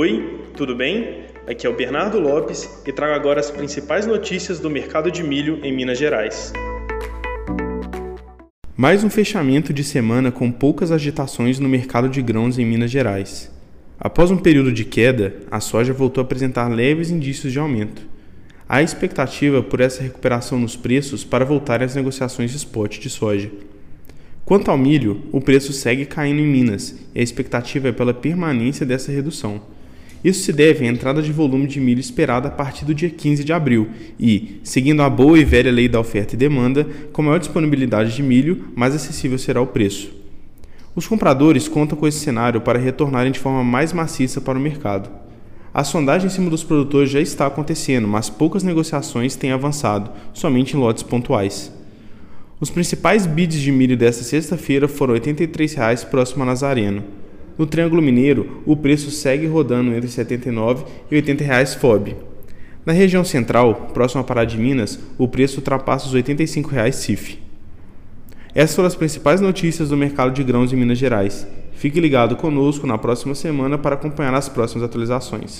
Oi, tudo bem? Aqui é o Bernardo Lopes e trago agora as principais notícias do mercado de milho em Minas Gerais. Mais um fechamento de semana com poucas agitações no mercado de grãos em Minas Gerais. Após um período de queda, a soja voltou a apresentar leves indícios de aumento. Há expectativa por essa recuperação nos preços para voltar às negociações de spot de soja. Quanto ao milho, o preço segue caindo em Minas e a expectativa é pela permanência dessa redução. Isso se deve à entrada de volume de milho esperada a partir do dia 15 de abril e, seguindo a boa e velha lei da oferta e demanda, com maior disponibilidade de milho, mais acessível será o preço. Os compradores contam com esse cenário para retornarem de forma mais maciça para o mercado. A sondagem em cima dos produtores já está acontecendo, mas poucas negociações têm avançado, somente em lotes pontuais. Os principais bids de milho desta sexta-feira foram R$ 83,00 próximo a Nazareno. No Triângulo Mineiro, o preço segue rodando entre R$ 79 e 80 reais FOB. Na região central, próximo a Pará de Minas, o preço ultrapassa os 85 reais CIF. Essas foram as principais notícias do mercado de grãos em Minas Gerais. Fique ligado conosco na próxima semana para acompanhar as próximas atualizações.